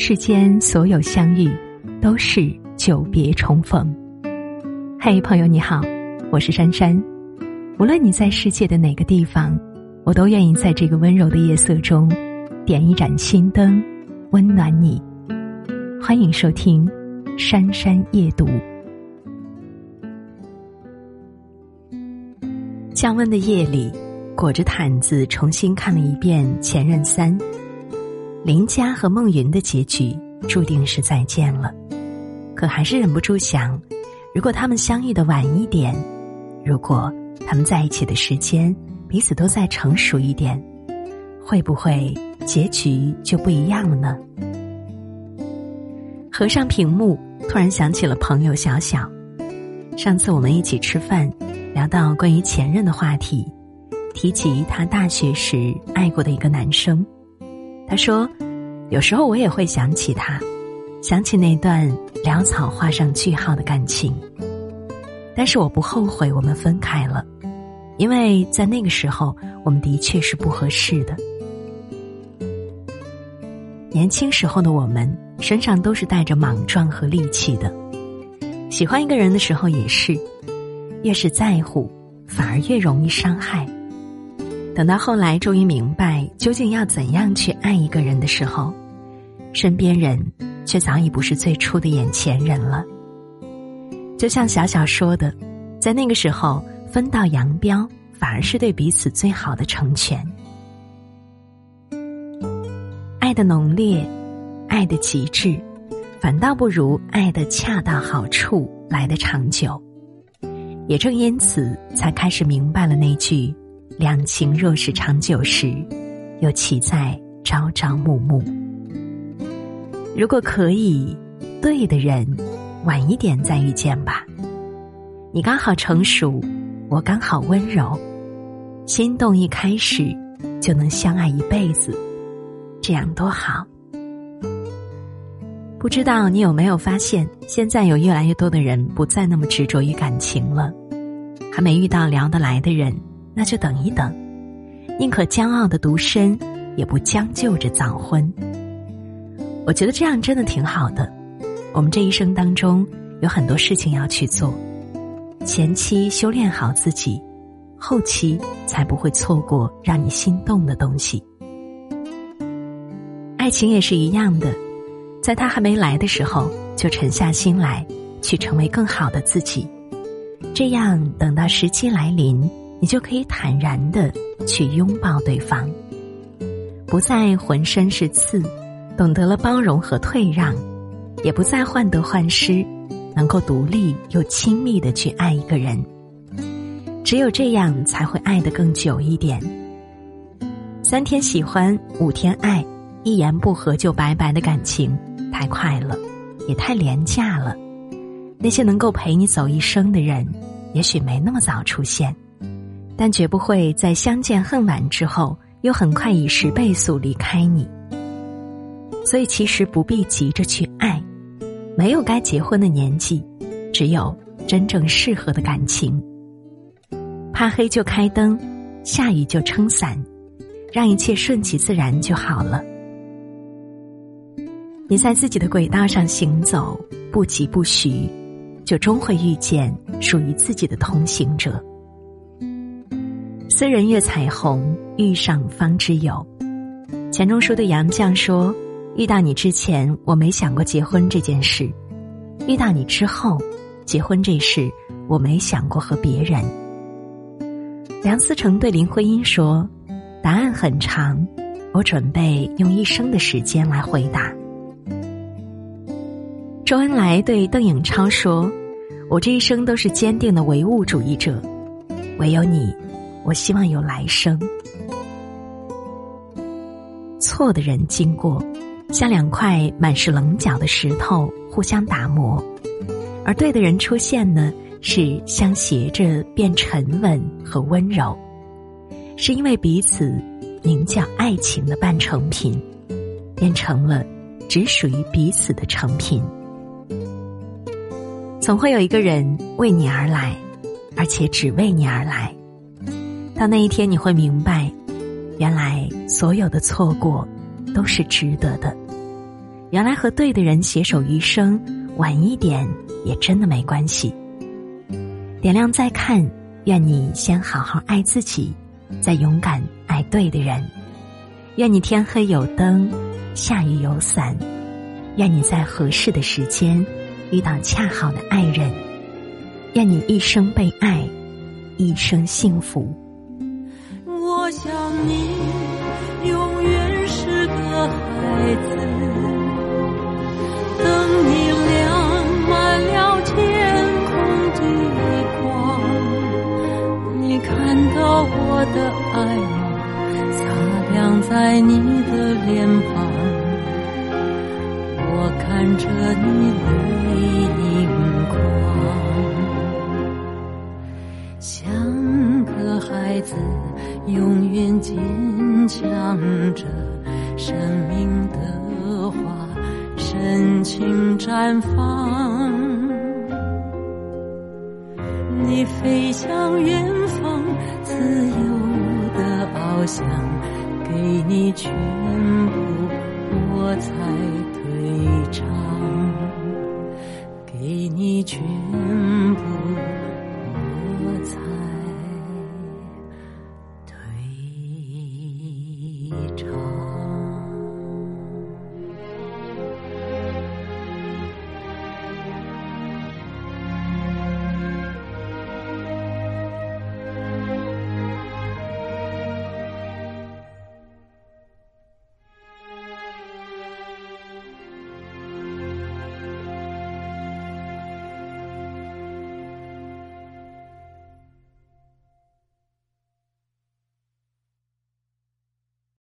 世间所有相遇，都是久别重逢。嘿，朋友你好，我是珊珊。无论你在世界的哪个地方，我都愿意在这个温柔的夜色中，点一盏心灯，温暖你。欢迎收听《珊珊夜读》。降温的夜里，裹着毯子重新看了一遍《前任三》。林佳和孟云的结局注定是再见了，可还是忍不住想：如果他们相遇的晚一点，如果他们在一起的时间彼此都再成熟一点，会不会结局就不一样了呢？合上屏幕，突然想起了朋友小小。上次我们一起吃饭，聊到关于前任的话题，提及他大学时爱过的一个男生。他说：“有时候我也会想起他，想起那段潦草画上句号的感情。但是我不后悔我们分开了，因为在那个时候我们的确是不合适的。年轻时候的我们身上都是带着莽撞和戾气的，喜欢一个人的时候也是，越是在乎，反而越容易伤害。”等到后来，终于明白究竟要怎样去爱一个人的时候，身边人却早已不是最初的眼前人了。就像小小说的，在那个时候分道扬镳，反而是对彼此最好的成全。爱的浓烈，爱的极致，反倒不如爱的恰到好处来的长久。也正因此，才开始明白了那句。两情若是长久时，又岂在朝朝暮暮？如果可以，对的人，晚一点再遇见吧。你刚好成熟，我刚好温柔，心动一开始就能相爱一辈子，这样多好。不知道你有没有发现，现在有越来越多的人不再那么执着于感情了，还没遇到聊得来的人。那就等一等，宁可骄傲的独身，也不将就着早婚。我觉得这样真的挺好的。我们这一生当中有很多事情要去做，前期修炼好自己，后期才不会错过让你心动的东西。爱情也是一样的，在他还没来的时候，就沉下心来，去成为更好的自己。这样等到时机来临。你就可以坦然的去拥抱对方，不再浑身是刺，懂得了包容和退让，也不再患得患失，能够独立又亲密的去爱一个人。只有这样，才会爱得更久一点。三天喜欢，五天爱，一言不合就拜拜的感情，太快了，也太廉价了。那些能够陪你走一生的人，也许没那么早出现。但绝不会在相见恨晚之后，又很快以十倍速离开你。所以，其实不必急着去爱，没有该结婚的年纪，只有真正适合的感情。怕黑就开灯，下雨就撑伞，让一切顺其自然就好了。你在自己的轨道上行走，不急不徐，就终会遇见属于自己的同行者。斯人月彩虹，遇上方知有。钱钟书对杨绛说：“遇到你之前，我没想过结婚这件事；遇到你之后，结婚这事，我没想过和别人。”梁思成对林徽因说：“答案很长，我准备用一生的时间来回答。”周恩来对邓颖超说：“我这一生都是坚定的唯物主义者，唯有你。”我希望有来生。错的人经过，像两块满是棱角的石头互相打磨；而对的人出现呢，是相携着变沉稳和温柔。是因为彼此名叫爱情的半成品，变成了只属于彼此的成品。总会有一个人为你而来，而且只为你而来。到那一天，你会明白，原来所有的错过都是值得的，原来和对的人携手余生，晚一点也真的没关系。点亮再看，愿你先好好爱自己，再勇敢爱对的人。愿你天黑有灯，下雨有伞。愿你在合适的时间遇到恰好的爱人。愿你一生被爱，一生幸福。我想你永远是个孩子，等你亮满了天空的光，你看到我的爱吗？擦亮在你的脸庞，我看着你泪盈眶，想孩子。永远坚强着，生命的花深情绽放。你飞向远方，自由的翱翔，给你全部，我才退场，给你全。